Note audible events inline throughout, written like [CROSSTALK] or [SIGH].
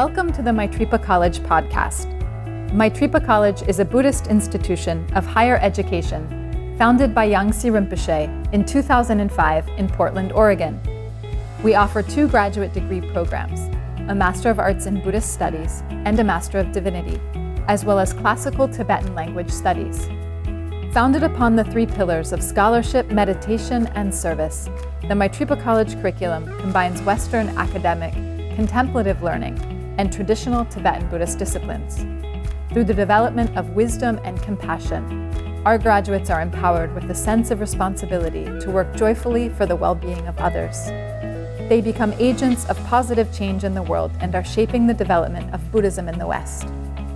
Welcome to the Maitripa College podcast. Maitripa College is a Buddhist institution of higher education founded by Yangsi Rinpoche in 2005 in Portland, Oregon. We offer two graduate degree programs a Master of Arts in Buddhist Studies and a Master of Divinity, as well as classical Tibetan language studies. Founded upon the three pillars of scholarship, meditation, and service, the Maitripa College curriculum combines Western academic, contemplative learning, and traditional Tibetan Buddhist disciplines. Through the development of wisdom and compassion, our graduates are empowered with a sense of responsibility to work joyfully for the well being of others. They become agents of positive change in the world and are shaping the development of Buddhism in the West.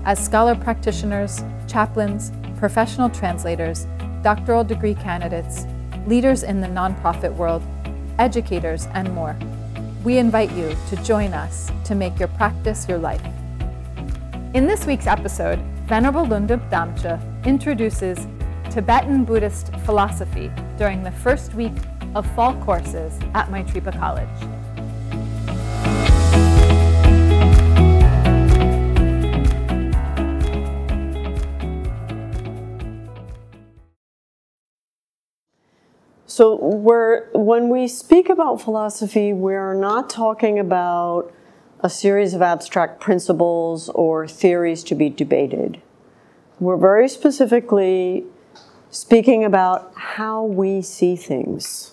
As scholar practitioners, chaplains, professional translators, doctoral degree candidates, leaders in the nonprofit world, educators, and more. We invite you to join us to make your practice your life. In this week's episode, Venerable Lhundup Damcho introduces Tibetan Buddhist philosophy during the first week of fall courses at Maitripa College. So we're, when we speak about philosophy, we're not talking about a series of abstract principles or theories to be debated. We're very specifically speaking about how we see things,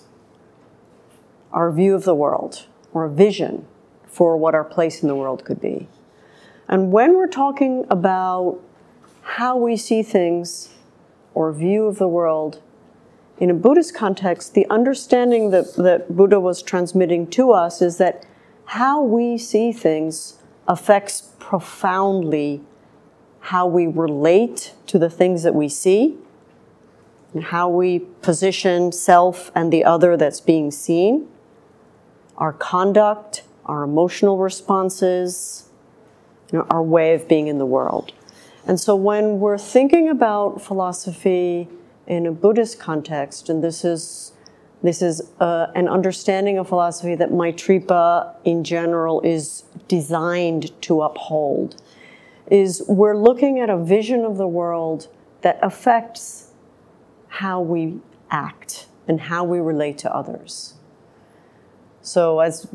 our view of the world, or a vision for what our place in the world could be. And when we're talking about how we see things or view of the world, in a Buddhist context, the understanding that, that Buddha was transmitting to us is that how we see things affects profoundly how we relate to the things that we see, and how we position self and the other that's being seen, our conduct, our emotional responses, you know, our way of being in the world. And so when we're thinking about philosophy, in a Buddhist context, and this is this is uh, an understanding of philosophy that Maitripa in general is designed to uphold. Is we're looking at a vision of the world that affects how we act and how we relate to others. So, as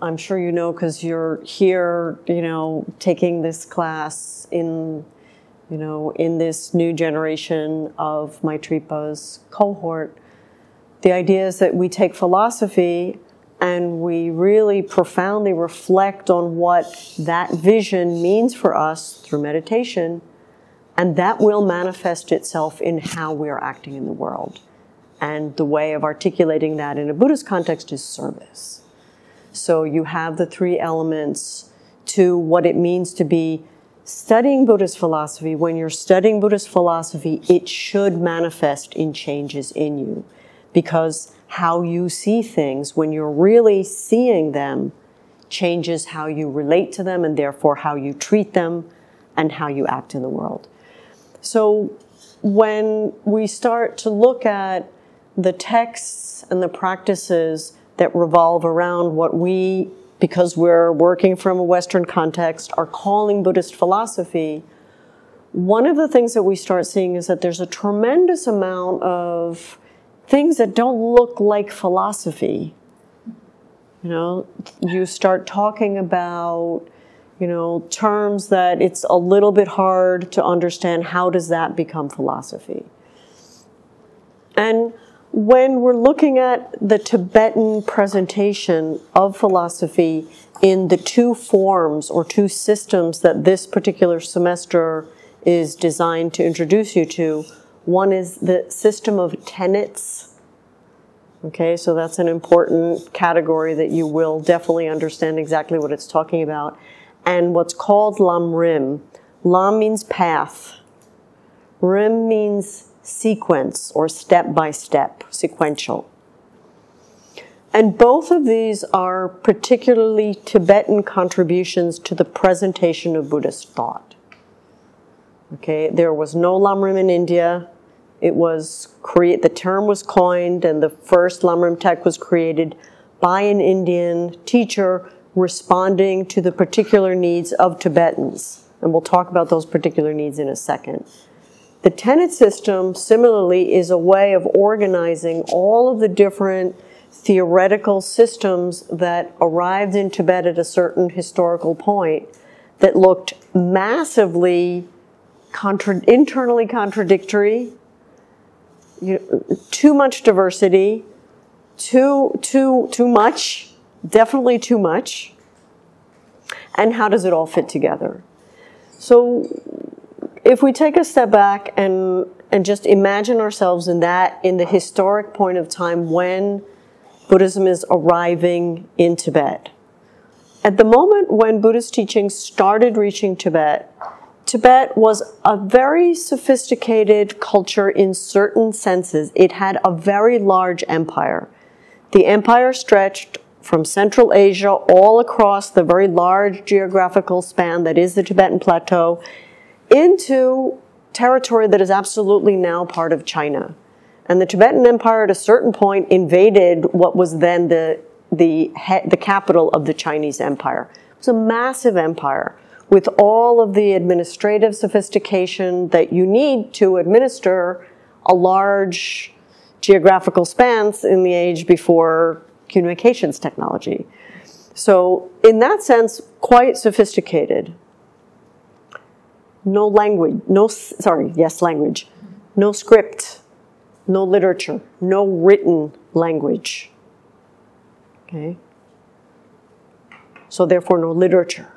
I'm sure you know, because you're here, you know, taking this class in you know, in this new generation of Maitripa's cohort, the idea is that we take philosophy and we really profoundly reflect on what that vision means for us through meditation, and that will manifest itself in how we are acting in the world. And the way of articulating that in a Buddhist context is service. So you have the three elements to what it means to be studying Buddhist philosophy, when you're studying Buddhist philosophy, it should manifest in changes in you because how you see things, when you're really seeing them, changes how you relate to them and therefore how you treat them and how you act in the world. So when we start to look at the texts and the practices that revolve around what we because we're working from a Western context, are calling Buddhist philosophy, one of the things that we start seeing is that there's a tremendous amount of things that don't look like philosophy. You know, you start talking about, you know, terms that it's a little bit hard to understand how does that become philosophy. And when we're looking at the Tibetan presentation of philosophy in the two forms or two systems that this particular semester is designed to introduce you to, one is the system of tenets. Okay, so that's an important category that you will definitely understand exactly what it's talking about. And what's called Lam Rim. Lam means path. Rim means sequence or step by step, sequential. And both of these are particularly Tibetan contributions to the presentation of Buddhist thought. Okay, there was no Lamrim in India. It was create the term was coined and the first Lamrim text was created by an Indian teacher responding to the particular needs of Tibetans. And we'll talk about those particular needs in a second. The tenet system, similarly, is a way of organizing all of the different theoretical systems that arrived in Tibet at a certain historical point that looked massively contra- internally contradictory, you know, too much diversity, too too too much, definitely too much. And how does it all fit together? So if we take a step back and and just imagine ourselves in that in the historic point of time when Buddhism is arriving in Tibet. At the moment when Buddhist teachings started reaching Tibet, Tibet was a very sophisticated culture in certain senses. It had a very large empire. The empire stretched from Central Asia all across the very large geographical span that is the Tibetan Plateau into territory that is absolutely now part of China. And the Tibetan Empire at a certain point invaded what was then the, the, the capital of the Chinese Empire. It was a massive empire with all of the administrative sophistication that you need to administer a large geographical spans in the age before communications technology. So, in that sense, quite sophisticated. No language, no, sorry, yes, language. No script no literature, no written language. Okay? So, therefore, no literature.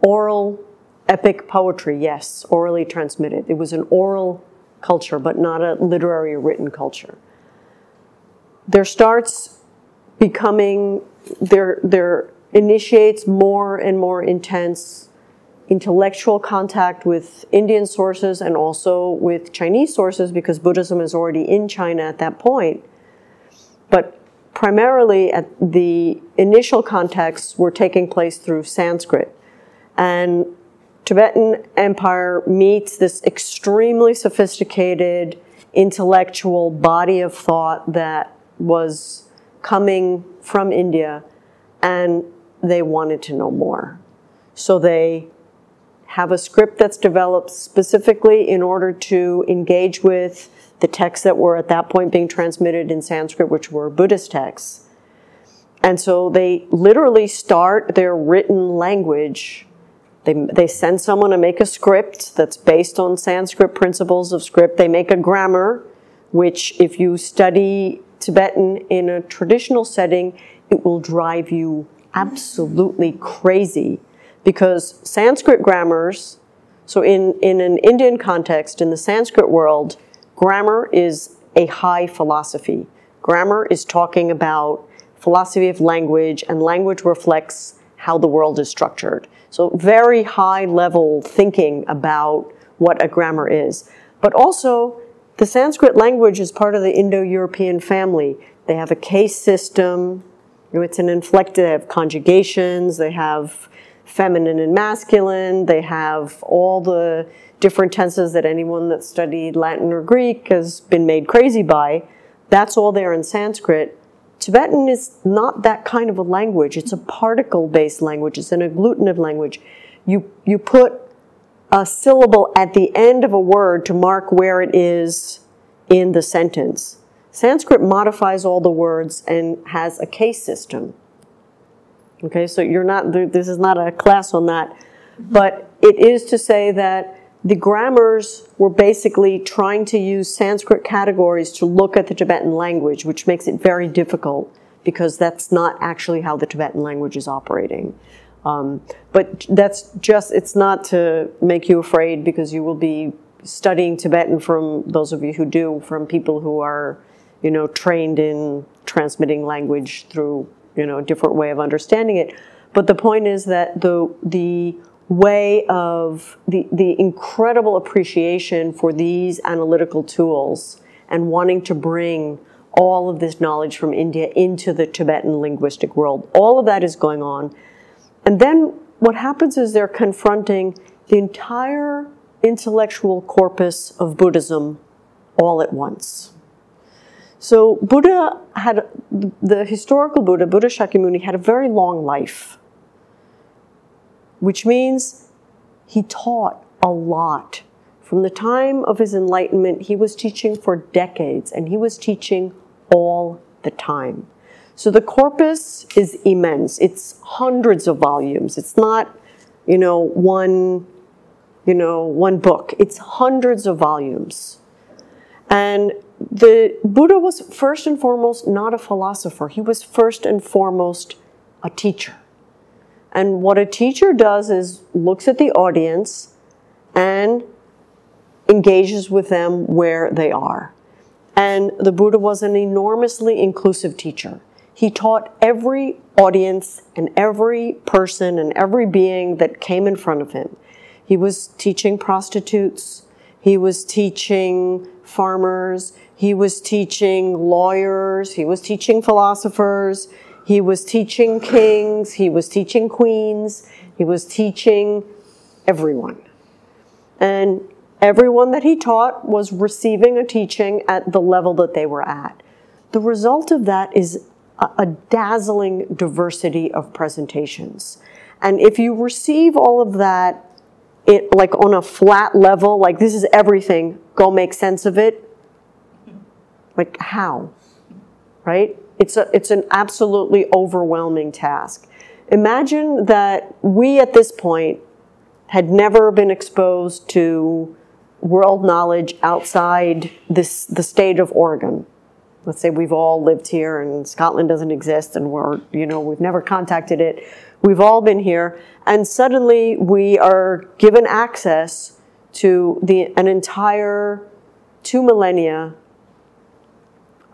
Oral, epic poetry, yes, orally transmitted. It was an oral culture, but not a literary written culture. There starts becoming, there, there initiates more and more intense intellectual contact with Indian sources and also with Chinese sources because Buddhism is already in China at that point. But primarily at the initial contacts were taking place through Sanskrit. And Tibetan Empire meets this extremely sophisticated intellectual body of thought that was coming from India and they wanted to know more. So they have a script that's developed specifically in order to engage with the texts that were at that point being transmitted in Sanskrit, which were Buddhist texts. And so they literally start their written language. They, they send someone to make a script that's based on Sanskrit principles of script. They make a grammar, which, if you study Tibetan in a traditional setting, it will drive you absolutely crazy because Sanskrit grammars, so in, in an Indian context, in the Sanskrit world, grammar is a high philosophy. Grammar is talking about philosophy of language, and language reflects how the world is structured. So, very high level thinking about what a grammar is. But also, the Sanskrit language is part of the Indo European family. They have a case system, you know, it's an inflected, they have conjugations, they have feminine and masculine. They have all the different tenses that anyone that studied Latin or Greek has been made crazy by. That's all there in Sanskrit. Tibetan is not that kind of a language. It's a particle based language, it's an agglutinative language. You, you put a syllable at the end of a word to mark where it is in the sentence. Sanskrit modifies all the words and has a case system. Okay, so you're not, this is not a class on that. But it is to say that the grammars were basically trying to use Sanskrit categories to look at the Tibetan language, which makes it very difficult because that's not actually how the Tibetan language is operating. Um, but that's just, it's not to make you afraid because you will be studying Tibetan from those of you who do, from people who are, you know, trained in transmitting language through you know, different way of understanding it. But the point is that the the way of the, the incredible appreciation for these analytical tools and wanting to bring all of this knowledge from India into the Tibetan linguistic world. All of that is going on. And then what happens is they're confronting the entire intellectual corpus of Buddhism all at once. So Buddha had the historical Buddha, Buddha Shakyamuni, had a very long life, which means he taught a lot. From the time of his enlightenment, he was teaching for decades, and he was teaching all the time. So the corpus is immense. It's hundreds of volumes. It's not, you know, one, you know, one book. It's hundreds of volumes. And the Buddha was first and foremost not a philosopher. He was first and foremost a teacher. And what a teacher does is looks at the audience and engages with them where they are. And the Buddha was an enormously inclusive teacher. He taught every audience and every person and every being that came in front of him. He was teaching prostitutes, he was teaching farmers, he was teaching lawyers, he was teaching philosophers, he was teaching kings, he was teaching queens, he was teaching everyone. And everyone that he taught was receiving a teaching at the level that they were at. The result of that is a, a dazzling diversity of presentations. And if you receive all of that it like on a flat level, like this is everything, go make sense of it. Like how? Right? It's a it's an absolutely overwhelming task. Imagine that we at this point had never been exposed to world knowledge outside this the state of Oregon. Let's say we've all lived here and Scotland doesn't exist and we're, you know, we've never contacted it We've all been here, and suddenly we are given access to the, an entire two millennia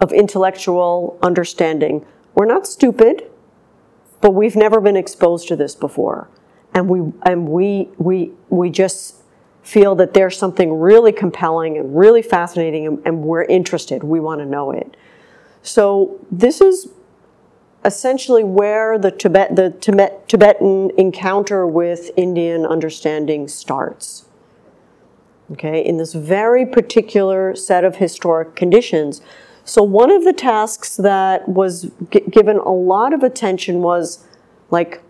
of intellectual understanding. We're not stupid, but we've never been exposed to this before. And we, and we, we, we just feel that there's something really compelling and really fascinating, and, and we're interested. We want to know it. So, this is essentially where the, Tibet, the Tibet, Tibetan encounter with Indian understanding starts. Okay, in this very particular set of historic conditions. So, one of the tasks that was g- given a lot of attention was like,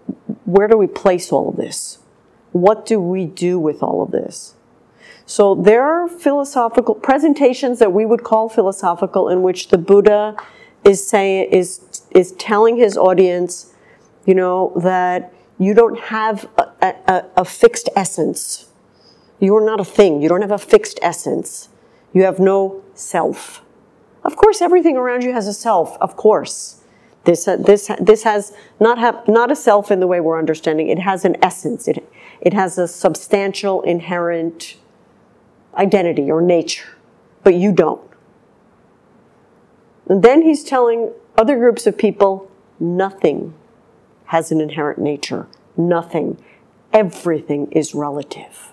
where do we place all of this? What do we do with all of this? So, there are philosophical presentations that we would call philosophical in which the Buddha is saying is is telling his audience, you know, that you don't have a, a, a fixed essence. You are not a thing. You don't have a fixed essence. You have no self. Of course, everything around you has a self. Of course, this uh, this this has not have not a self in the way we're understanding. It has an essence. It it has a substantial inherent identity or nature, but you don't. And then he's telling other groups of people nothing has an inherent nature. Nothing. Everything is relative.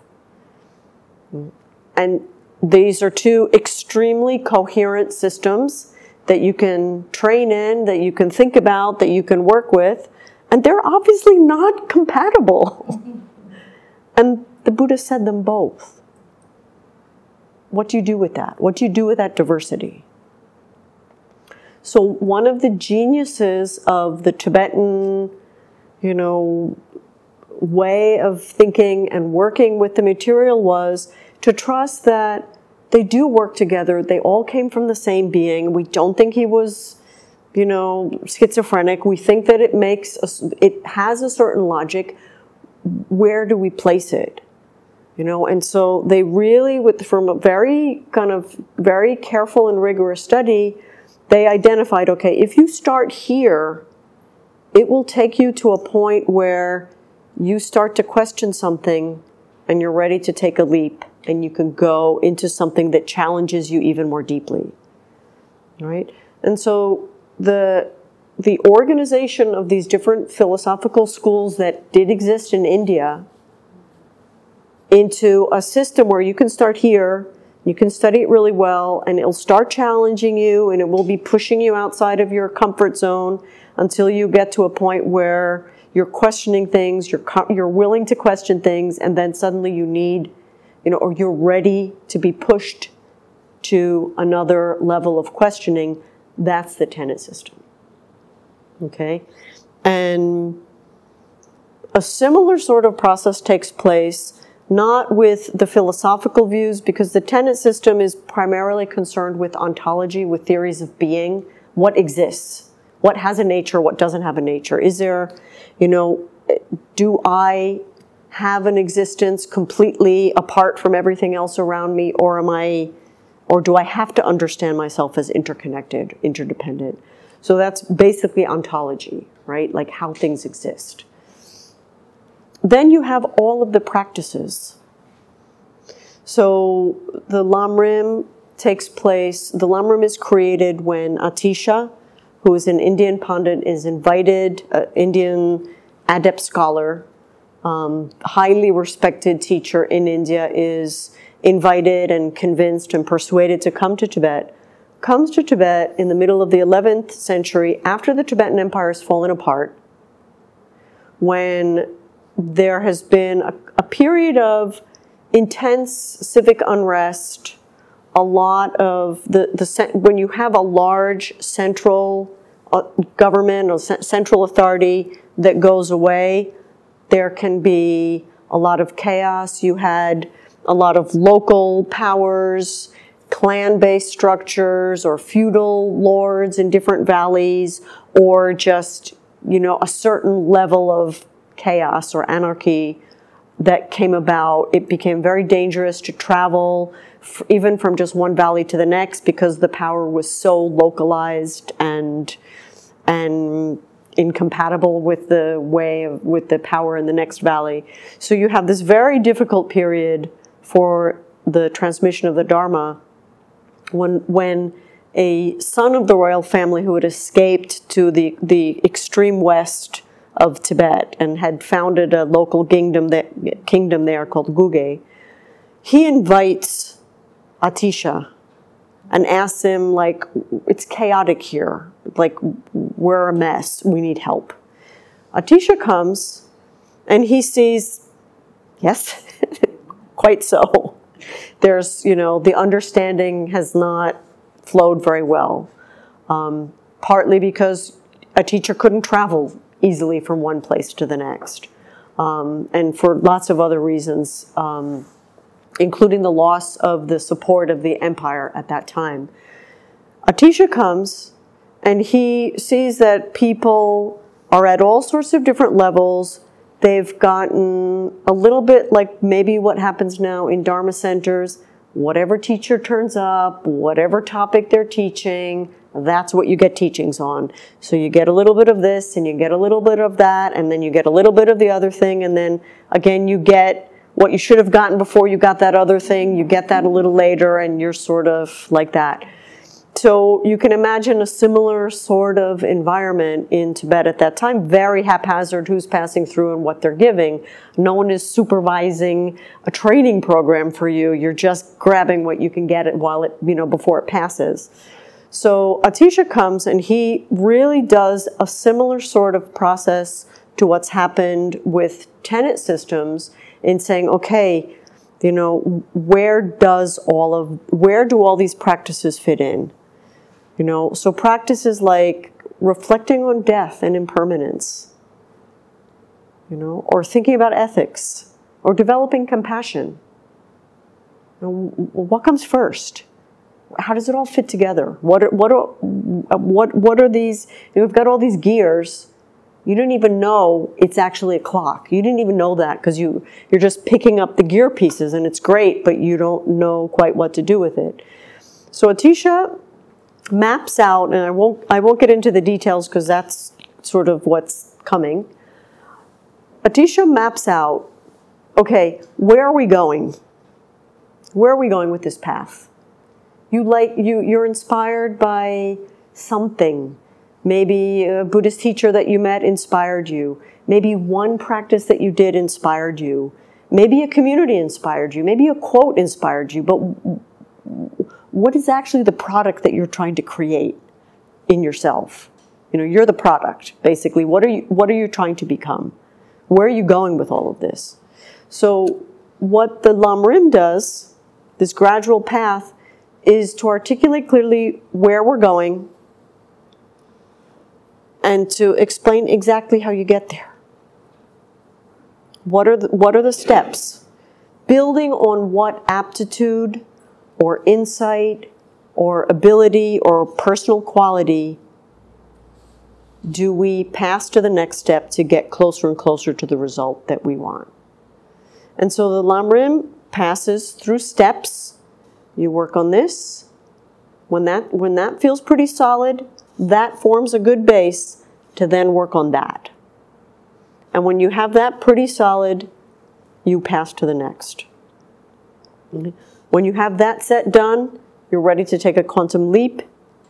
And these are two extremely coherent systems that you can train in, that you can think about, that you can work with, and they're obviously not compatible. [LAUGHS] and the Buddha said them both. What do you do with that? What do you do with that diversity? So one of the geniuses of the Tibetan, you know, way of thinking and working with the material was to trust that they do work together. They all came from the same being. We don't think he was, you know, schizophrenic. We think that it makes a, it has a certain logic. Where do we place it? You know, and so they really, with from a very kind of very careful and rigorous study, they identified okay, if you start here, it will take you to a point where you start to question something and you're ready to take a leap and you can go into something that challenges you even more deeply. Right? And so the the organization of these different philosophical schools that did exist in India into a system where you can start here you can study it really well, and it'll start challenging you, and it will be pushing you outside of your comfort zone until you get to a point where you're questioning things, you're you're willing to question things, and then suddenly you need, you know, or you're ready to be pushed to another level of questioning. That's the tenet system. Okay? And a similar sort of process takes place not with the philosophical views, because the tenet system is primarily concerned with ontology, with theories of being, what exists, what has a nature, what doesn't have a nature. Is there, you know, do I have an existence completely apart from everything else around me, or am I, or do I have to understand myself as interconnected, interdependent? So that's basically ontology, right? Like how things exist. Then you have all of the practices. So the Lamrim takes place, the Lamrim is created when Atisha, who is an Indian Pandit, is invited, an Indian adept scholar, um, highly respected teacher in India, is invited and convinced and persuaded to come to Tibet, comes to Tibet in the middle of the 11th century after the Tibetan Empire has fallen apart, when there has been a, a period of intense civic unrest, a lot of the, the when you have a large central uh, government or central authority that goes away, there can be a lot of chaos. You had a lot of local powers, clan based structures, or feudal lords in different valleys, or just, you know, a certain level of chaos or anarchy that came about. It became very dangerous to travel, even from just one valley to the next, because the power was so localized and and incompatible with the way of, with the power in the next valley. So you have this very difficult period for the transmission of the Dharma when when a son of the royal family who had escaped to the, the extreme west of Tibet and had founded a local kingdom, that, kingdom there called Guge, he invites Atisha and asks him, like, it's chaotic here. Like, we're a mess. We need help. Atisha comes and he sees, yes, [LAUGHS] quite so. There's, you know, the understanding has not flowed very well. Um, partly because a teacher couldn't travel easily from one place to the next. Um, and for lots of other reasons, um, including the loss of the support of the empire at that time. Atisha comes and he sees that people are at all sorts of different levels. They've gotten a little bit like maybe what happens now in Dharma centers. Whatever teacher turns up, whatever topic they're teaching, that's what you get teachings on. So you get a little bit of this and you get a little bit of that and then you get a little bit of the other thing and then again you get what you should have gotten before you got that other thing, you get that a little later and you're sort of like that. So you can imagine a similar sort of environment in Tibet at that time, very haphazard who's passing through and what they're giving. No one is supervising a training program for you. You're just grabbing what you can get while it, you know, before it passes. So Atisha comes and he really does a similar sort of process to what's happened with tenet systems in saying, okay, you know, where does all of, where do all these practices fit in? You know, so practices like reflecting on death and impermanence, you know, or thinking about ethics, or developing compassion. You know, what comes first? how does it all fit together? What are, what are, what, what are these? You we've got all these gears. You didn't even know it's actually a clock. You didn't even know that because you, you're just picking up the gear pieces and it's great, but you don't know quite what to do with it. So Atisha maps out, and I won't, I won't get into the details because that's sort of what's coming. Atisha maps out, okay, where are we going? Where are we going with this path? you like you you're inspired by something maybe a buddhist teacher that you met inspired you maybe one practice that you did inspired you maybe a community inspired you maybe a quote inspired you but what is actually the product that you're trying to create in yourself you know you're the product basically what are you what are you trying to become where are you going with all of this so what the lamrim does this gradual path is to articulate clearly where we're going, and to explain exactly how you get there. What are the, what are the steps? Building on what aptitude or insight or ability or personal quality do we pass to the next step to get closer and closer to the result that we want? And so the Lamrim passes through steps. You work on this. When that, when that feels pretty solid, that forms a good base to then work on that. And when you have that pretty solid, you pass to the next. When you have that set done, you're ready to take a quantum leap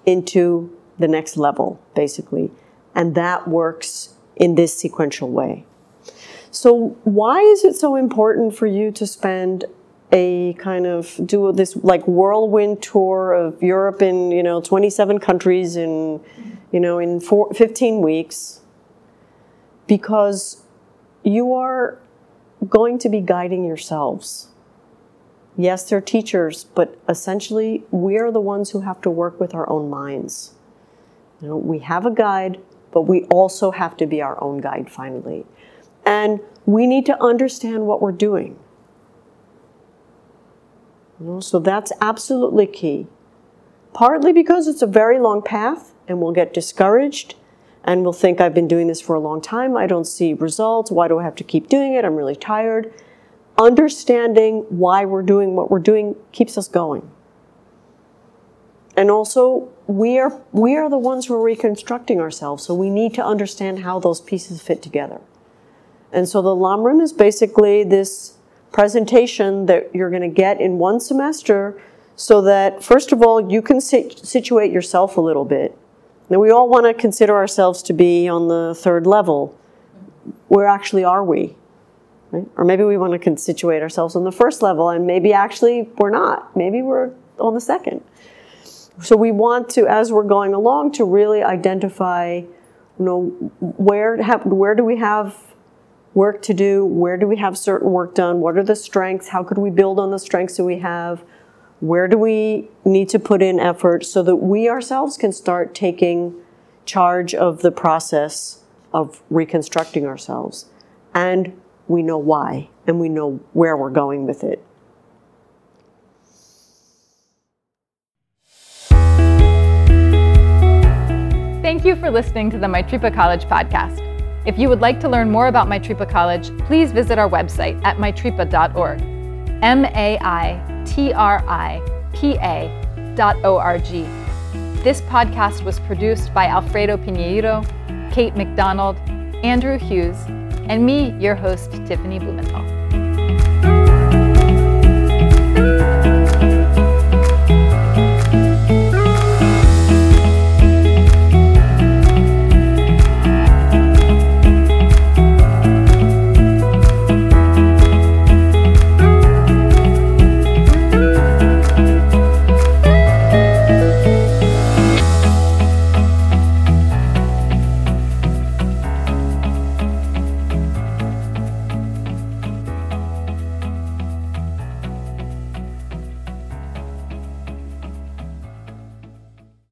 into the next level, basically. And that works in this sequential way. So, why is it so important for you to spend a kind of do this like whirlwind tour of Europe in you know 27 countries in you know in four, 15 weeks? Because you are going to be guiding yourselves. Yes, they're teachers, but essentially we are the ones who have to work with our own minds. You know, we have a guide, but we also have to be our own guide finally. And we need to understand what we're doing. You know, so that's absolutely key. Partly because it's a very long path and we'll get discouraged and we'll think, I've been doing this for a long time, I don't see results, why do I have to keep doing it? I'm really tired. Understanding why we're doing what we're doing keeps us going. And also, we are, we are the ones who are reconstructing ourselves, so we need to understand how those pieces fit together. And so the Lamrim is basically this presentation that you're going to get in one semester so that, first of all, you can sit, situate yourself a little bit. Now, we all want to consider ourselves to be on the third level. Where actually are we? Right? Or maybe we want to situate ourselves on the first level, and maybe actually we're not. Maybe we're on the second. So we want to, as we're going along, to really identify, you know, where have, where do we have work to do? Where do we have certain work done? What are the strengths? How could we build on the strengths that we have? Where do we need to put in effort so that we ourselves can start taking charge of the process of reconstructing ourselves? And we know why, and we know where we're going with it. Thank you for listening to the Maitripa College podcast. If you would like to learn more about Maitripa College, please visit our website at maitripa.org. M A I T R I P A dot O R G. This podcast was produced by Alfredo Pinheiro, Kate McDonald, Andrew Hughes, and me, your host, Tiffany Blumenthal.